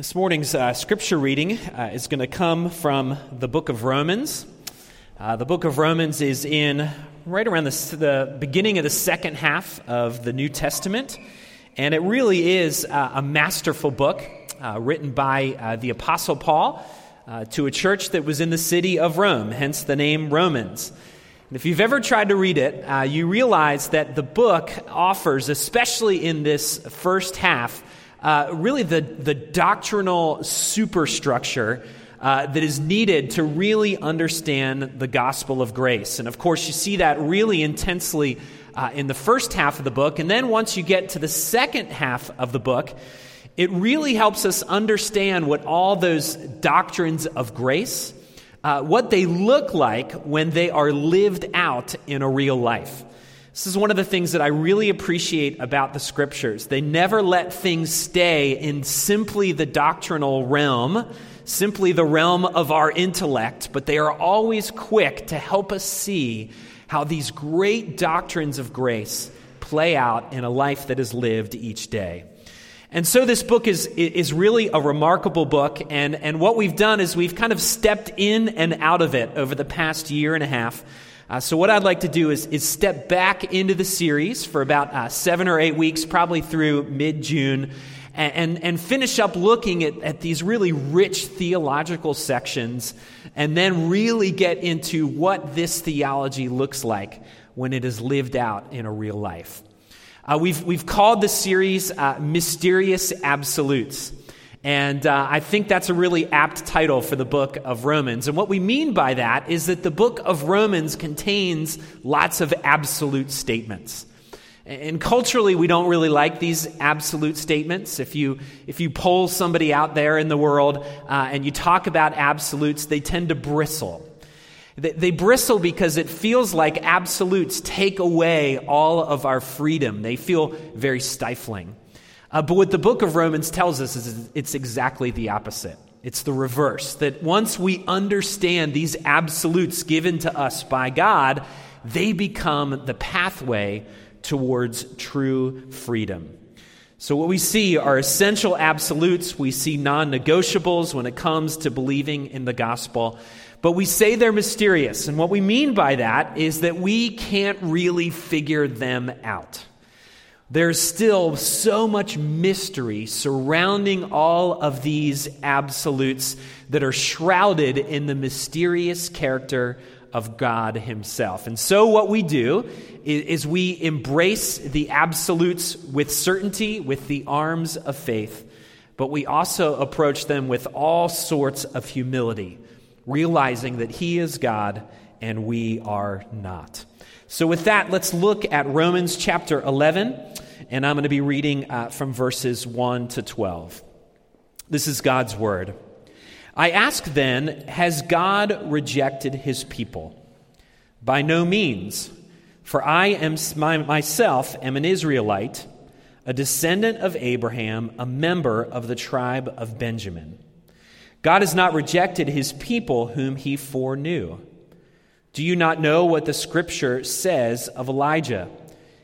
This morning's uh, scripture reading uh, is going to come from the book of Romans. Uh, the book of Romans is in right around the, the, beginning of the second half of the New Testament, and it really is uh, a masterful book uh, written by uh, the Apostle Paul to a church that was in the city of Rome, hence the name Romans. And if you've ever tried to read it, you realize that the book offers, especially in this first half, uh, really the, the doctrinal superstructure uh, that is needed to really understand the gospel of grace. And of course, you see that really intensely uh, in the first half of the book. And then once you get to the second half of the book, it really helps us understand what all those doctrines of grace, uh, what they look like when they are lived out in a real life. This is one of the things that I really appreciate about the scriptures. They never let things stay in simply the doctrinal realm, simply the realm of our intellect, but they are always quick to help us see how these great doctrines of grace play out in a life that is lived each day. And so this book is, is really a remarkable book. And, and what we've done is we've kind of stepped in and out of it over the past year and a half. Uh, so, what I'd like to do is, is step back into the series for about uh, seven or eight weeks, probably through mid June, and, and, and, finish up looking at, at these really rich theological sections, and then really get into what this theology looks like when it is lived out in a real life. Uh, we've, we've called the series uh, Mysterious Absolutes. And uh, I think that's a really apt title for the book of Romans. And what we mean by that is that the book of Romans contains lots of absolute statements. And culturally, we don't really like these absolute statements. If you, if you poll somebody out there in the world uh, and you talk about absolutes, they tend to bristle. They, they bristle because it feels like absolutes take away all of our freedom. They feel very stifling. Uh, but what the book of Romans tells us is it's exactly the opposite. It's the reverse. That once we understand these absolutes given to us by God, they become the pathway towards true freedom. So, what we see are essential absolutes. We see non negotiables when it comes to believing in the gospel. But we say they're mysterious. And what we mean by that is that we can't really figure them out. There's still so much mystery surrounding all of these absolutes that are shrouded in the mysterious character of God Himself. And so, what we do is, we embrace the absolutes with certainty, with the arms of faith, but we also approach them with all sorts of humility, realizing that He is God and we are not. So, with that, let's look at Romans chapter 11, and I'm going to be reading uh, from verses 1 to 12. This is God's word. I ask then, has God rejected his people? By no means, for I am my, myself am an Israelite, a descendant of Abraham, a member of the tribe of Benjamin. God has not rejected his people whom he foreknew. Do you not know what the scripture says of Elijah?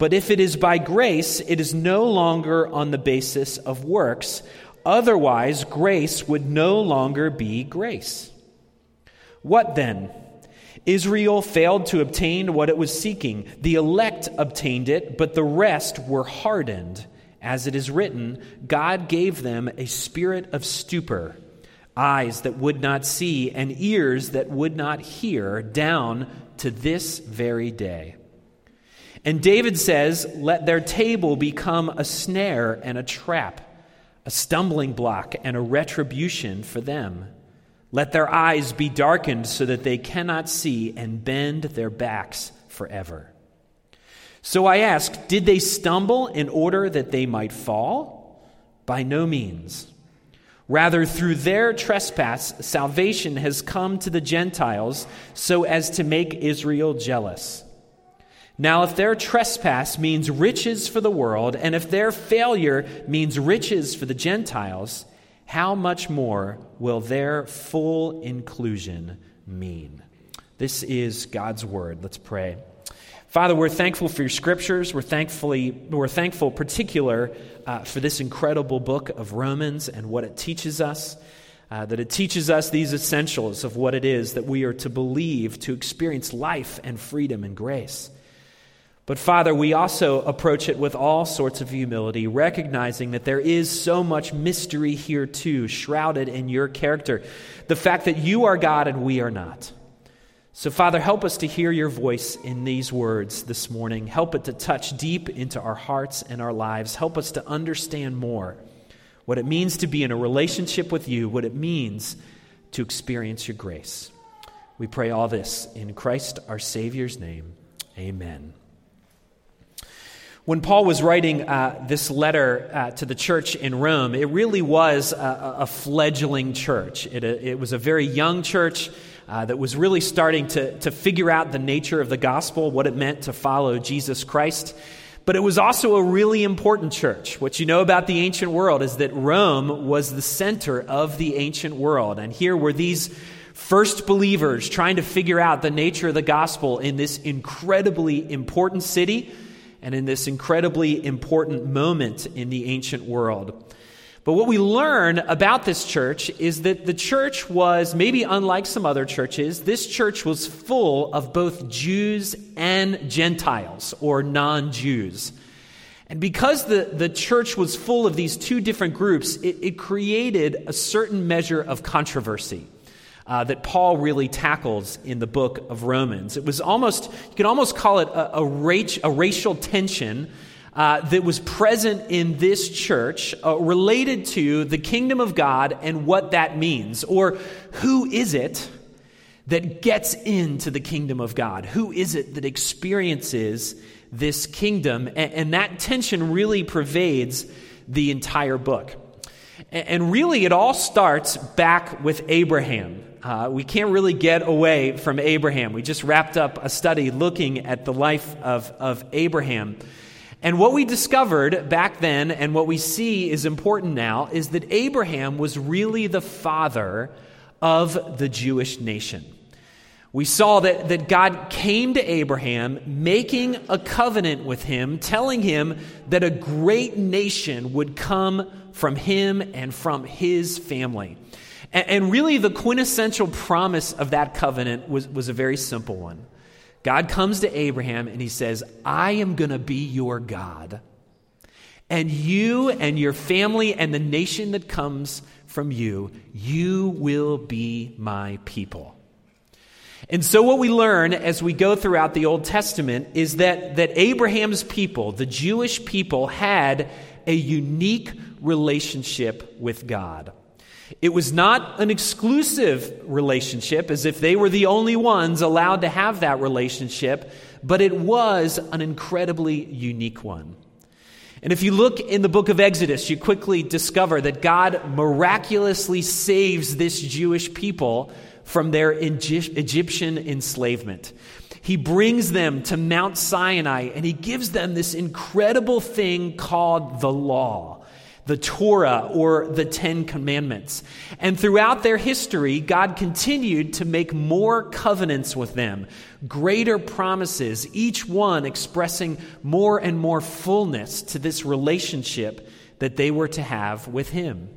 But if it is by grace, it is no longer on the basis of works. Otherwise, grace would no longer be grace. What then? Israel failed to obtain what it was seeking. The elect obtained it, but the rest were hardened. As it is written, God gave them a spirit of stupor, eyes that would not see, and ears that would not hear, down to this very day. And David says, Let their table become a snare and a trap, a stumbling block and a retribution for them. Let their eyes be darkened so that they cannot see and bend their backs forever. So I ask, did they stumble in order that they might fall? By no means. Rather, through their trespass, salvation has come to the Gentiles so as to make Israel jealous. Now, if their trespass means riches for the world, and if their failure means riches for the Gentiles, how much more will their full inclusion mean? This is God's word. Let's pray. Father, we're thankful for your scriptures. We're thankfully we're thankful, particular, uh, for this incredible book of Romans and what it teaches us. Uh, that it teaches us these essentials of what it is that we are to believe to experience life and freedom and grace. But Father, we also approach it with all sorts of humility, recognizing that there is so much mystery here too, shrouded in your character. The fact that you are God and we are not. So, Father, help us to hear your voice in these words this morning. Help it to touch deep into our hearts and our lives. Help us to understand more what it means to be in a relationship with you, what it means to experience your grace. We pray all this in Christ our Savior's name. Amen. When Paul was writing uh, this letter uh, to the church in Rome, it really was a, a fledgling church. It, it, was a very young church uh, that was really starting to, to figure out the nature of the gospel, what it meant to follow Jesus Christ. But it was also a really important church. What you know about the ancient world is that Rome was the center of the ancient world. And here were these first believers trying to figure out the nature of the gospel in this incredibly important city and in this incredibly important moment in the ancient world. But what we learn about this church is that the church was, maybe unlike some other churches, this church was full of both Jews and Gentiles, or non Jews. And because the, the church was full of these two different groups, it, it created a certain measure of controversy. Uh, that Paul really tackles in the book of Romans. It was almost, you could almost call it a, a, a racial tension uh, that was present in this church uh, related to the kingdom of God and what that means. Or who is it that gets into the kingdom of God? Who is it that experiences this kingdom? And, and that tension really pervades the entire book. And really, it all starts back with Abraham. Uh, we can't really get away from Abraham. We just wrapped up a study looking at the life of, of Abraham. And what we discovered back then and what we see is important now is that Abraham was really the father of the Jewish nation. We saw that, that God came to Abraham, making a covenant with him, telling him that a great nation would come from him and from his family. And, and really, the quintessential promise of that covenant was, was a very simple one God comes to Abraham and he says, I am going to be your God. And you and your family and the nation that comes from you, you will be my people. And so, what we learn as we go throughout the Old Testament is that, that Abraham's people, the Jewish people, had a unique relationship with God. It was not an exclusive relationship, as if they were the only ones allowed to have that relationship, but it was an incredibly unique one. And if you look in the book of Exodus, you quickly discover that God miraculously saves this Jewish people from their Egyptian enslavement. He brings them to Mount Sinai and he gives them this incredible thing called the law the Torah or the Ten Commandments. And throughout their history, God continued to make more covenants with them, greater promises, each one expressing more and more fullness to this relationship that they were to have with Him.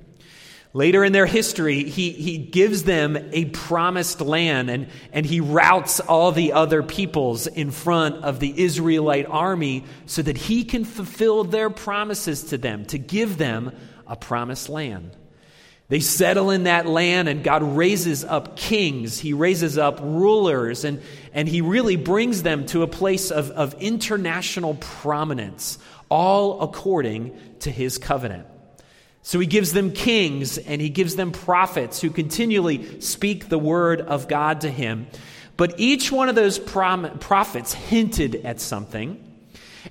Later in their history, he, he gives them a promised land and, and he routs all the other peoples in front of the Israelite army so that he can fulfill their promises to them, to give them a promised land. They settle in that land, and God raises up kings. He raises up rulers, and, and He really brings them to a place of, of international prominence, all according to His covenant. So he gives them kings and he gives them prophets who continually speak the word of God to him. But each one of those prom- prophets hinted at something.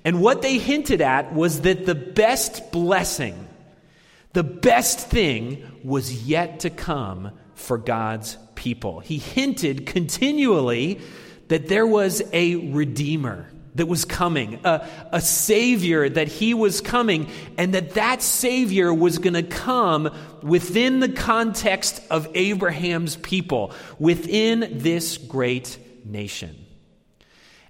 And what they hinted at was that the best blessing, The best thing was yet to come for God's people. He hinted continually that there was a redeemer that was coming, a, a savior that he was coming, and that that savior was going to come within the context of Abraham's people, within this great nation.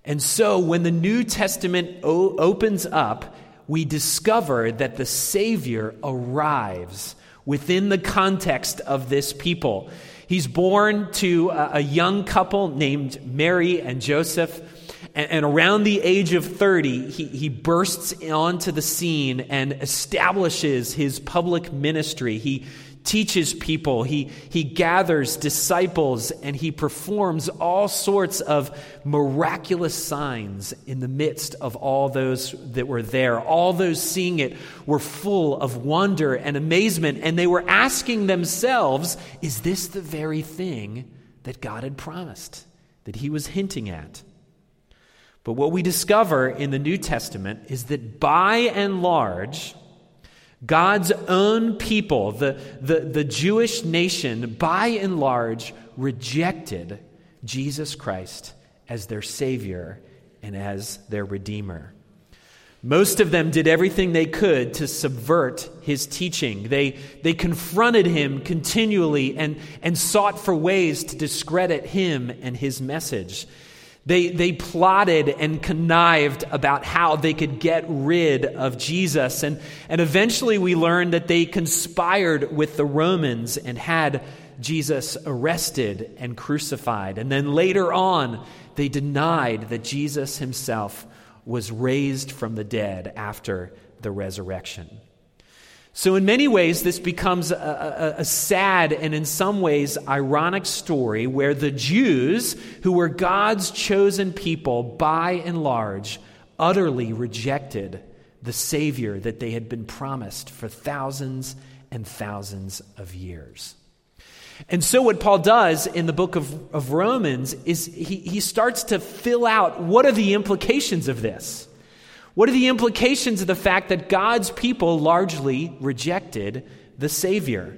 And so when the New Testament o- opens up, we discover that the Savior arrives within the context of this people. He's born to a young couple named Mary and Joseph. And, around the age of 30, he, he bursts onto the scene and establishes his public ministry. He teaches people, he, he gathers disciples, and he performs all sorts of miraculous signs in the midst of all those that were there. All those seeing it were full of wonder and amazement, and they were asking themselves, Is this the very thing that God had promised, that he was hinting at? But what we discover in the New Testament is that by and large, God's own people, the, the, the Jewish nation, by and large, rejected Jesus Christ as their Savior and as their Redeemer. Most of them did everything they could to subvert his teaching. They, they confronted him continually and, and sought for ways to discredit him and his message. They, they plotted and connived about how they could get rid of Jesus. And, and eventually we learned that they conspired with the Romans and had Jesus arrested and crucified. And then later on, they denied that Jesus himself was raised from the dead after the resurrection. So, in many ways, this becomes a, a, a, sad and in some ways ironic story where the Jews, who were God's chosen people by and large, utterly rejected the Savior that they had been promised for thousands and thousands of years. And so, what Paul does in the book of, of Romans is he, he starts to fill out what are the implications of this? What are the implications of the fact that God's people largely rejected the Savior?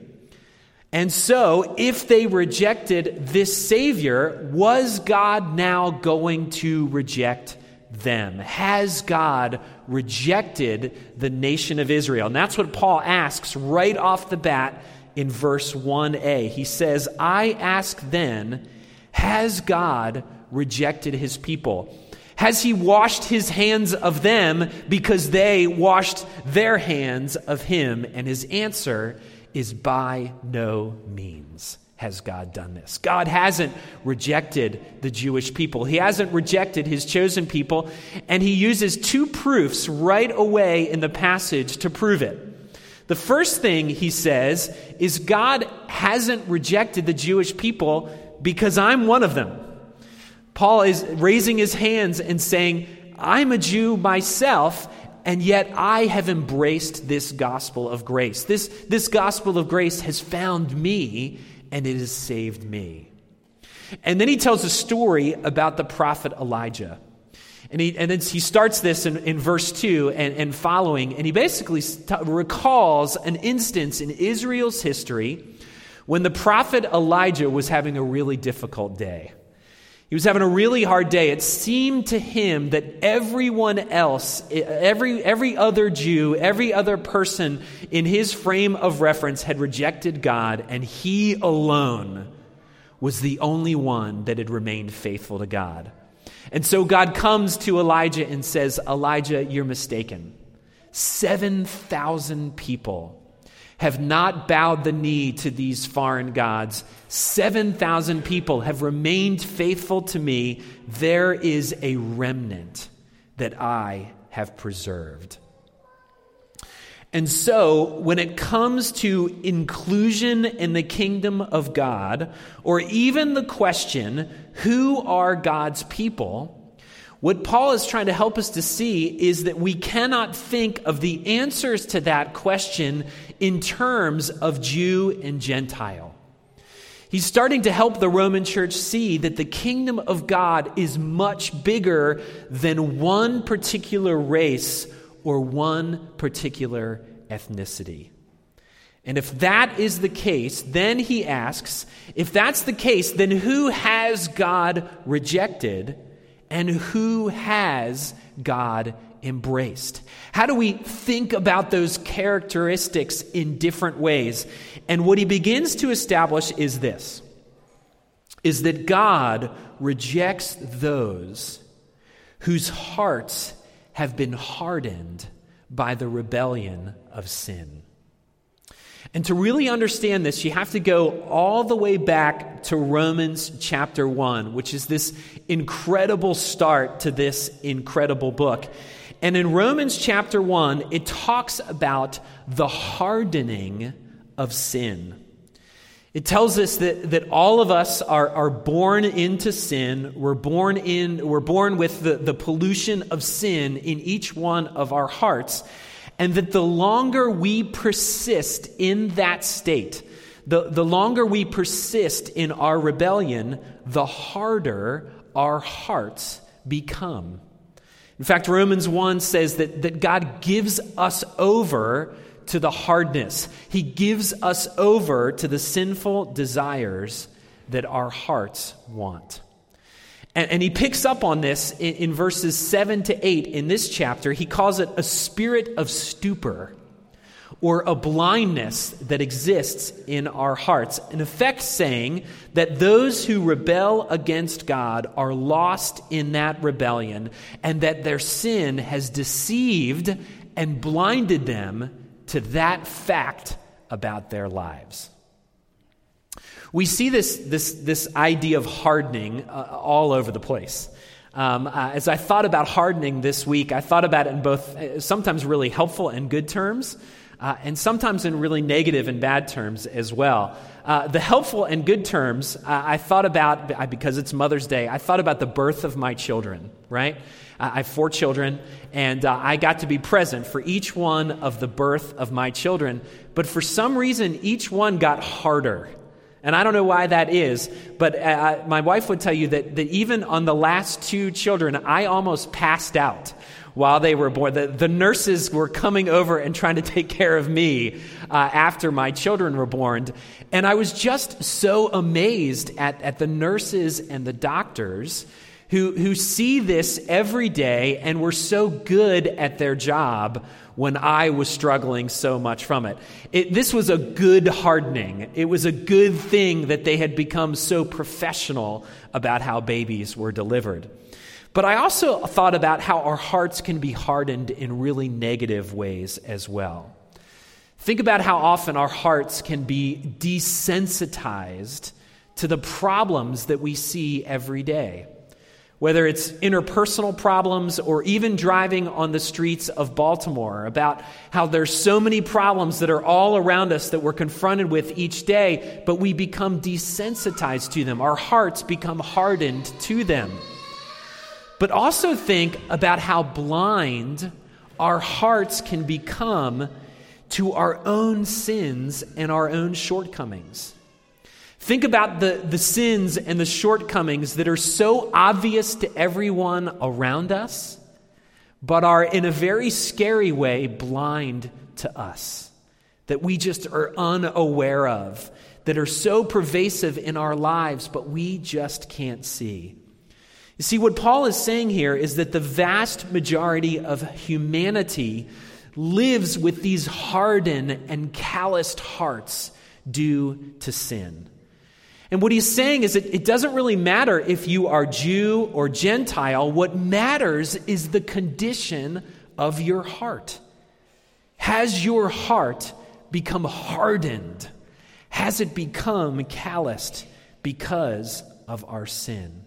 And so, if they rejected this Savior, was God now going to reject them? Has God rejected the nation of Israel? And that's what Paul asks right off the bat in verse 1a. He says, I ask then, has God rejected his people? Has he washed his hands of them because they washed their hands of him? And his answer is by no means has God done this. God hasn't rejected the Jewish people, He hasn't rejected His chosen people, and He uses two proofs right away in the passage to prove it. The first thing He says is God hasn't rejected the Jewish people because I'm one of them. Paul is raising his hands and saying, I'm a Jew myself, and yet I have embraced this gospel of grace. This, this gospel of grace has found me, and it has saved me. And then he tells a story about the prophet Elijah. And he, and then he starts this in, in verse 2 and, and following, and he basically st- recalls an instance in Israel's history when the prophet Elijah was having a really difficult day. He was having a really hard day. It seemed to him that everyone else, eh, every, every other Jew, every other person in his frame of reference had rejected God, and he alone was the only one that had remained faithful to God. And so God comes to Elijah and says, Elijah, you're mistaken. 7,000 people have not bowed the knee to these foreign gods. 7,000 people have remained faithful to me. There is a remnant that I have preserved. And so, when it comes to inclusion in the kingdom of God, or even the question, who are God's people? What Paul is trying to help us to see is that we cannot think of the answers to that question in terms of Jew and Gentile. He's starting to help the Roman church see that the kingdom of God is much bigger than one particular race or one particular ethnicity. And if that is the case, then he asks, if that's the case, then who has God rejected and who has God embraced? How do we think about those characteristics in different ways? And what he begins to establish is this is that God rejects those whose hearts have been hardened by the rebellion of sin. And to really understand this, you have to go all the way back to Romans chapter 1, which is this incredible start to this incredible book. And in Romans chapter 1, it talks about the hardening of sin. It tells us that, that all of us are, are born into sin. We're born, in, we're born with the, the pollution of sin in each one of our hearts and that the longer we persist in that state, the, the longer we persist in our rebellion, the harder our hearts become. In fact, Romans 1 says that, that God gives us over to the hardness, He gives us over to the sinful desires that our hearts want. And, and, he picks up on this in, in verses 7 to 8 in this chapter. He calls it a spirit of stupor or a blindness that exists in our hearts. In effect, saying that those who rebel against God are lost in that rebellion and that their sin has deceived and blinded them to that fact about their lives. We see this, this, this idea of hardening uh, all over the place. Um, uh, as I thought about hardening this week, I thought about it in both uh, sometimes really helpful and good terms, uh, and sometimes in really negative and bad terms as well. Uh, the helpful and good terms, uh, I thought about, because it's Mother's Day, I thought about the birth of my children, right? I have four children, and I got to be present for each one of the birth of my children. But for some reason, each one got harder and I don't know why that is, but uh, my wife would tell you that, that even on the last two children, I almost passed out while they were born. The, the nurses were coming over and trying to take care of me uh, after my children were born. And I was just so amazed at, at the nurses and the doctors who, who see this every day and were so good at their job when I was struggling so much from it. it. This was a good hardening. It was a good thing that they had become so professional about how babies were delivered. But I also thought about how our hearts can be hardened in really negative ways as well. Think about how often our hearts can be desensitized to the problems that we see every day whether it's interpersonal problems or even driving on the streets of Baltimore, about how there's so many problems that are all around us that we're confronted with each day, but we become desensitized to them. Our hearts become hardened to them. But also think about how blind our hearts can become to our own sins and our own shortcomings. Think about the, the sins and the shortcomings that are so obvious to everyone around us, but are in a very scary way blind to us, that we just are unaware of, that are so pervasive in our lives, but we just can't see. You see, what Paul is saying here is that the vast majority of humanity lives with these hardened and calloused hearts due to sin. And what he's saying is it doesn't really matter if you are Jew or Gentile. What matters is the condition of your heart. Has your heart become hardened? Has it become calloused because of our sin?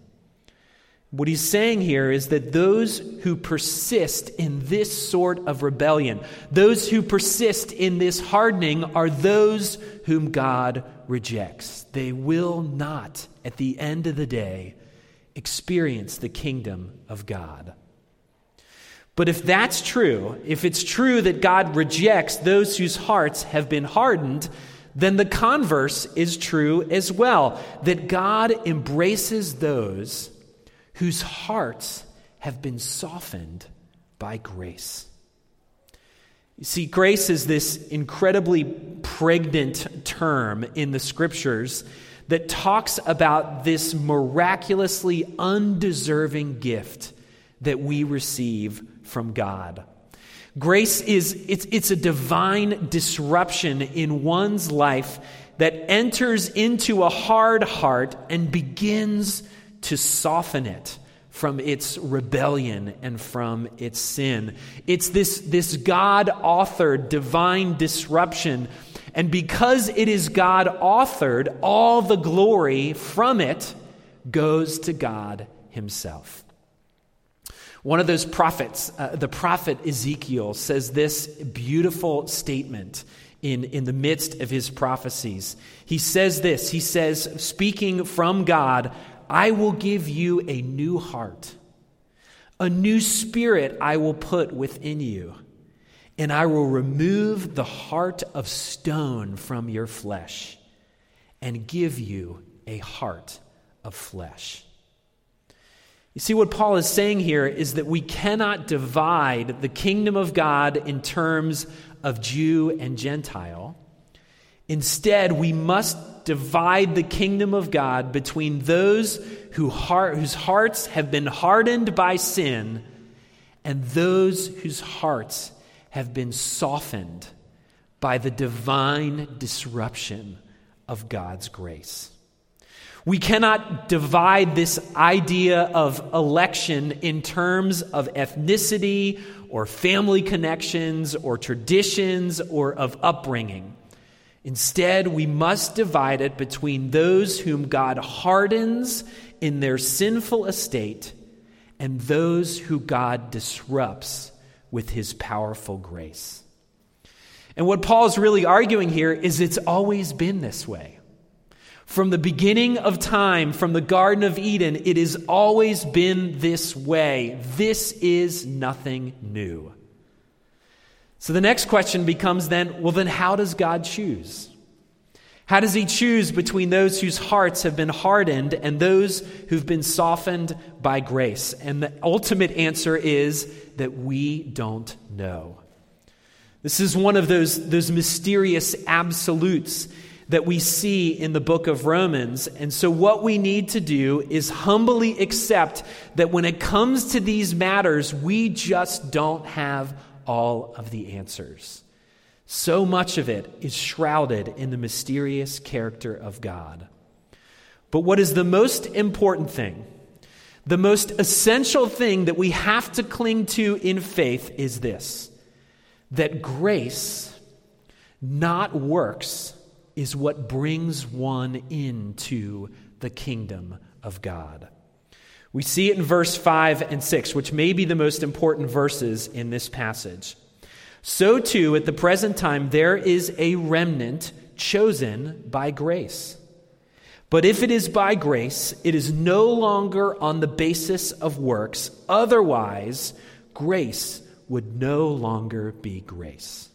What he's saying here is that those who persist in this sort of rebellion, those who persist in this hardening, are those whom God rejects. They will not, at the end of the day, experience the kingdom of God. But if that's true, if it's true that God rejects those whose hearts have been hardened, then the converse is true as well that God embraces those whose hearts have been softened by grace. You see, grace is this incredibly pregnant term in the scriptures that talks about this miraculously undeserving gift that we receive from God. Grace is it's, it's a divine disruption in one's life that enters into a hard heart and begins to soften it from its rebellion and from its sin. It's this, this God authored divine disruption. And because it is God authored, all the glory from it goes to God Himself. One of those prophets, uh, the prophet Ezekiel, says this beautiful statement in, in the midst of his prophecies. He says this He says, speaking from God, I will give you a new heart. A new spirit I will put within you, and I will remove the heart of stone from your flesh and give you a heart of flesh. You see, what Paul is saying here is that we cannot divide the kingdom of God in terms of Jew and Gentile. Instead, we must divide the kingdom of God between those who heart, whose hearts have been hardened by sin and those whose hearts have been softened by the divine disruption of God's grace. We cannot divide this idea of election in terms of ethnicity or family connections or traditions or of upbringing. Instead, we must divide it between those whom God hardens in their sinful estate and those who God disrupts with his powerful grace. And what Paul's really arguing here is it's always been this way. From the beginning of time, from the Garden of Eden, it has always been this way. This is nothing new. So the next question becomes then well, then how does God choose? How does he choose between those whose hearts have been hardened and those who've been softened by grace? And the ultimate answer is that we don't know. This is one of those, those mysterious absolutes that we see in the book of Romans. And so, what we need to do is humbly accept that when it comes to these matters, we just don't have all of the answers. So much of it is shrouded in the mysterious character of God. But what is the most important thing, the most essential thing that we have to cling to in faith is this that grace, not works, is what brings one into the kingdom of God. We see it in verse 5 and 6, which may be the most important verses in this passage. So, too, at the present time, there is a remnant chosen by grace. But if it is by grace, it is no longer on the basis of works. Otherwise, grace would no longer be grace.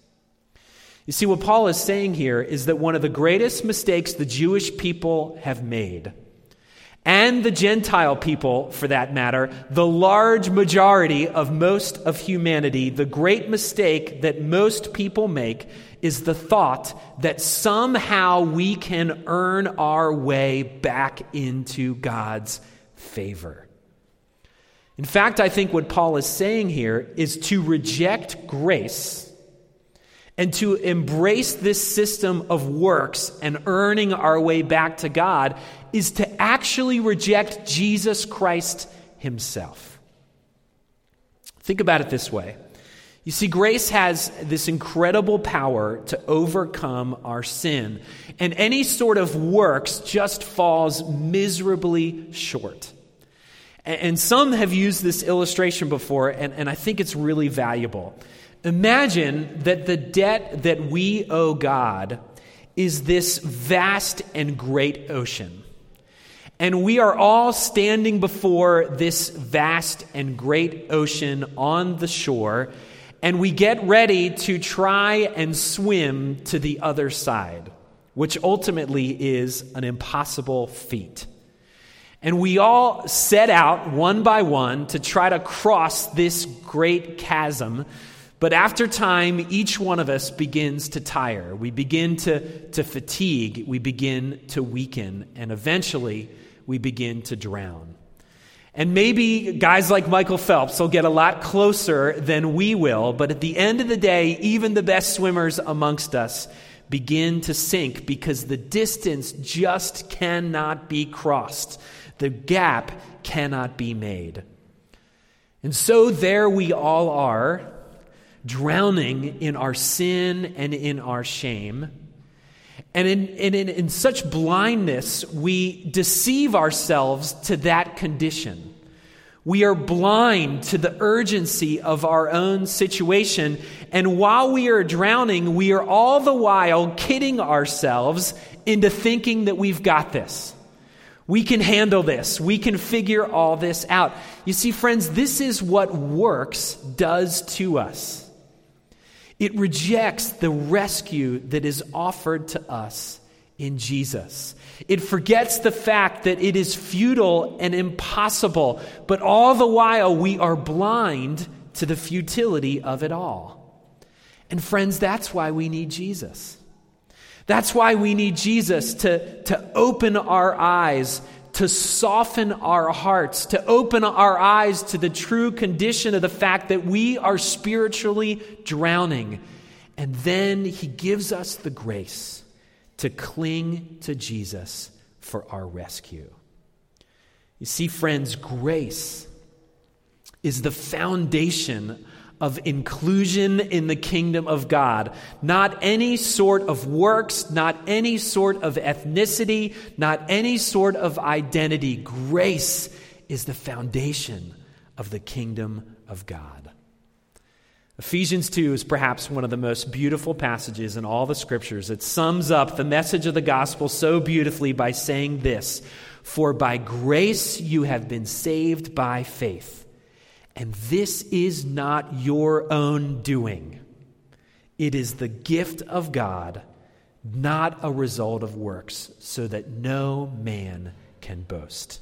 You see, what Paul is saying here is that one of the greatest mistakes the Jewish people have made and the Gentile people, for that matter, the large majority of most of humanity, the great mistake that most people make is the thought that somehow we can earn our way back into God's favor. In fact, I think what Paul is saying here is to reject grace and to embrace this system of works and earning our way back to God is to actually reject Jesus Christ himself. Think about it this way. You see, grace has this incredible power to overcome our sin, and any sort of works just falls miserably short. And some have used this illustration before, and, and I think it's really valuable. Imagine that the debt that we owe God is this vast and great ocean. And we are all standing before this vast and great ocean on the shore, and we get ready to try and swim to the other side, which ultimately is an impossible feat. And we all set out one by one to try to cross this great chasm But after time, each one of us begins to tire. We begin to, to fatigue. We begin to weaken. And eventually, we begin to drown. And maybe guys like Michael Phelps will get a lot closer than we will, but at the end of the day, even the best swimmers amongst us begin to sink because the distance just cannot be crossed. The gap cannot be made. And so there we all are, drowning in our sin and in our shame. And in, in, in, such blindness, we deceive ourselves to that condition. We are blind to the urgency of our own situation. And while we are drowning, we are all the while kidding ourselves into thinking that we've got this. We can handle this. We can figure all this out. You see, friends, this is what works does to us. It rejects the rescue that is offered to us in Jesus. It forgets the fact that it is futile and impossible, but all the while we are blind to the futility of it all. And friends, that's why we need Jesus. That's why we need Jesus to, to open our eyes, to soften our hearts, to open our eyes to the true condition of the fact that we are spiritually drowning. And then he gives us the grace to cling to Jesus for our rescue. You see, friends, grace is the foundation of inclusion in the kingdom of God. Not any sort of works, not any sort of ethnicity, not any sort of identity. Grace is the foundation of the kingdom of God. Ephesians 2 is perhaps one of the most beautiful passages in all the scriptures. It sums up the message of the gospel so beautifully by saying this For by grace you have been saved by faith. And this is not your own doing, it is the gift of God, not a result of works, so that no man can boast.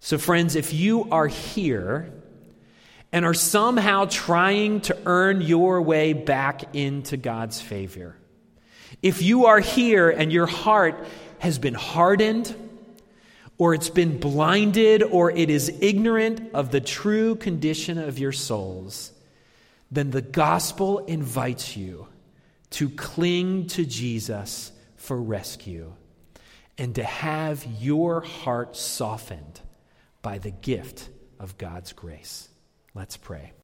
So, friends, if you are here and are somehow trying to earn your way back into God's favor, if you are here and your heart has been hardened, or it's been blinded, or it is ignorant of the true condition of your souls, then the gospel invites you to cling to Jesus for rescue and to have your heart softened by the gift of God's grace. Let's pray.